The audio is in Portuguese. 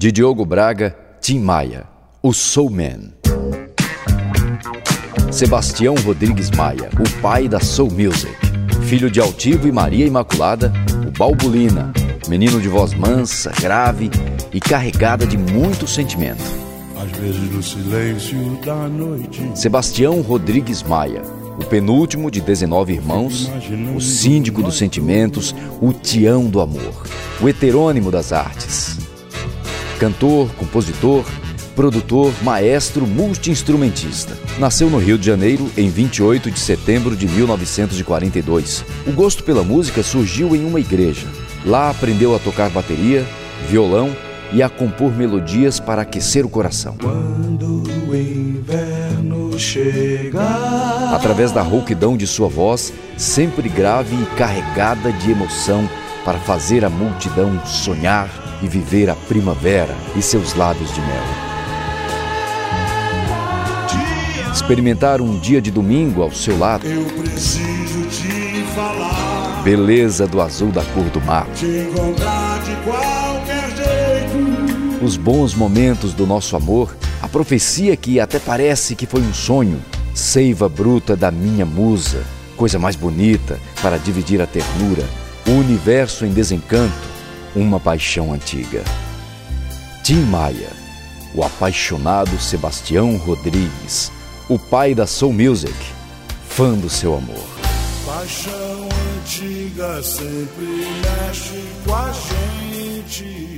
De Diogo Braga, Tim Maia, o Soul Man. Sebastião Rodrigues Maia, o pai da Soul Music. Filho de Altivo e Maria Imaculada, o Balbulina, menino de voz mansa, grave e carregada de muito sentimento. Às vezes no silêncio da noite. Sebastião Rodrigues Maia, o penúltimo de 19 irmãos, o síndico dos sentimentos, o tião do amor, o heterônimo das artes. Cantor, compositor, produtor, maestro, multiinstrumentista. Nasceu no Rio de Janeiro em 28 de setembro de 1942. O gosto pela música surgiu em uma igreja. Lá aprendeu a tocar bateria, violão e a compor melodias para aquecer o coração. Quando o inverno chegar, Através da rouquidão de sua voz, sempre grave e carregada de emoção, para fazer a multidão sonhar e viver a primavera e seus lábios de mel. Experimentar um dia de domingo ao seu lado, eu preciso te falar. beleza do azul da cor do mar, Te encontrar de qualquer jeito. os bons momentos do nosso amor, a profecia que até parece que foi um sonho, seiva bruta da minha musa, coisa mais bonita para dividir a ternura, o universo em desencanto, uma paixão antiga. Tim Maia, o apaixonado Sebastião Rodrigues, o pai da Soul Music, fã do seu amor. Paixão antiga sempre mexe com a gente.